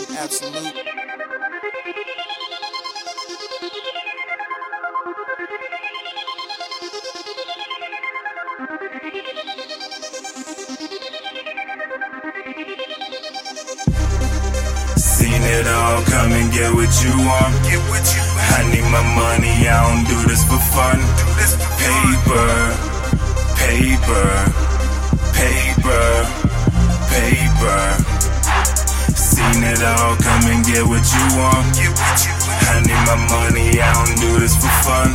Absolute. Seen it all, come and get what you want. Get what you. I need my money, I don't do this for fun. Do this for paper, paper, paper, get what you want. I need my money, I don't do this for fun.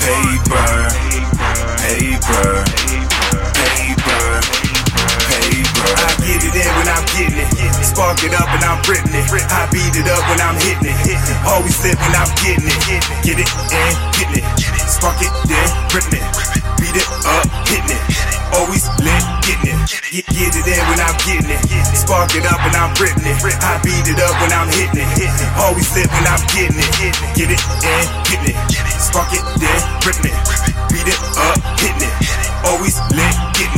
Paper, paper, paper, paper. I get it in when I'm getting it. Spark it up and I'm ripping it. I beat it up when I'm hitting it. Always lit when I'm getting it. Get it and getting it. Spark it, then ripping it. Beat it up, hitting it. Always lit, getting it. Get it in when I'm getting it. Spark it up and I'm ripping it. I beat it up when I'm hitting it. Always lit when I'm getting it. Get it and getting it. Spark it, then ripping it. Beat it up, hitting it. Always lit, getting it.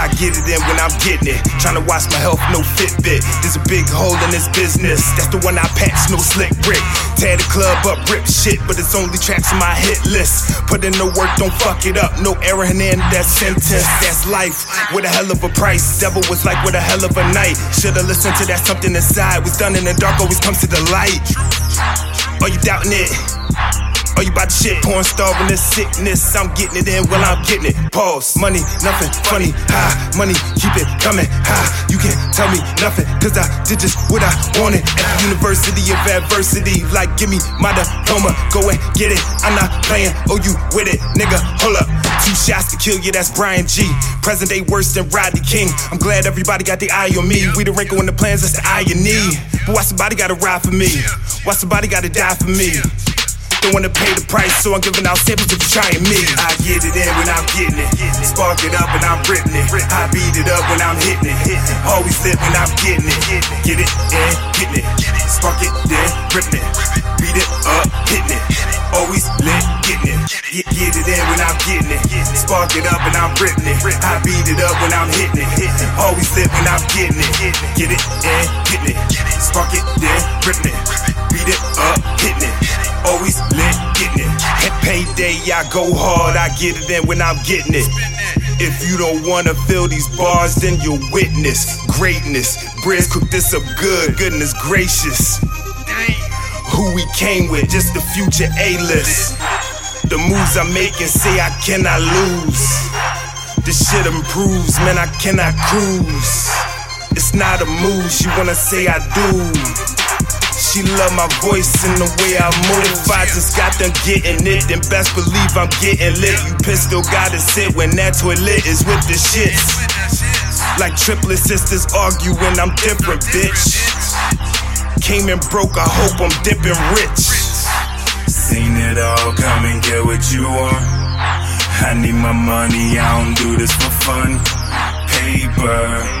I, get it in when I'm getting it. Trying to watch my health, no Fitbit. There's a big hole in this business. That's the one I patch, no slick brick. Tear the club up, rip shit, but it's only tracks on my hit list. Put in the work, don't fuck it up. No error in that sentence. That's life with a hell of a price. Devil was like with a hell of a night. Should've listened to that something inside. Was done in the dark, always comes to the light. Are you doubting it? You about to shit? Porn starving this sickness. I'm getting it in while I'm getting it. Pause. Money, nothing funny. High money, keep it coming. High. You can't tell me nothing, cause I did just what I wanted. At the University of Adversity, like give me my diploma. Go and get it. I'm not playing. Oh, you with it, nigga. Hold up. Two shots to kill you, that's Brian G. Present day worse than Rodney King. I'm glad everybody got the eye on me. We the wrinkle in the plans, that's the eye you need. But why somebody gotta ride for me? Why somebody gotta die for me? Don't wanna pay the price, so I'm giving out samples if you're trying me. I get it in when I'm getting it. Spark it up and I'm ripping it. I beat it up when I'm hitting it. Always lit when I'm getting it. Get it in, getting it. Spark it, then ripping it. Beat it up, hitting it. Always lit, getting it. Get, get it in when I'm getting it. Spark it up and I'm ripping it. I beat it up when I'm hitting it. Always lit when I'm getting it. Get it in, getting it. Spark it, then ripping it. Beat it up, hitting it. Payday, I go hard, I get it in when I'm getting it. If you don't wanna feel these bars, then you'll witness greatness. Briz cook this up good, goodness gracious. Who we came with, just the future A-list. The moves I'm making say I cannot lose. This shit improves, man, I cannot cruise. It's not a move, she wanna say I do. She love my voice and the way I move. I just got them getting it, then best believe I'm getting lit. You pistol gotta sit when that toilet is with the shits. Like triplet sisters arguing, I'm different, bitch. Came in broke, I hope I'm dipping rich. Seen it all, come and get what you want. I need my money, I don't do this for fun. Paper,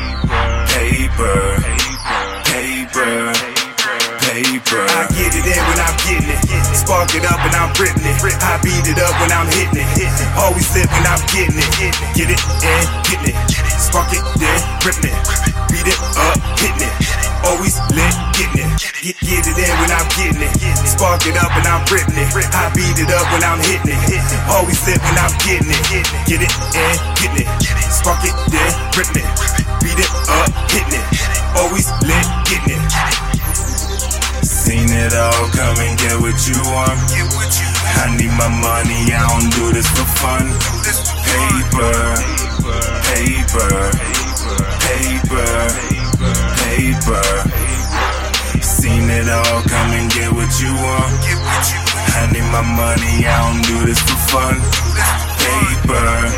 Spark it up and I'm ripping it. I beat it up when I'm hitting it. Always lit when I'm getting it. Get it in, getting it. Spark it, then ripping it. Beat it up, hitting it. Always lit, getting it. Get, get it in when I'm getting it. Spark it up and I'm ripping it. I beat it up when I'm hitting it. Always lit when I'm getting it. Get it in, getting it. Spark it, then ripping it. Beat it up, hitting it. Always lit, getting it. Seen it all, come and get what you want. I need my money, I don't do this for fun. Paper, paper, paper, paper. Seen it all, come and get what you want. I need my money, I don't do this for fun. Paper,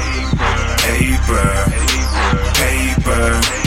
paper, paper.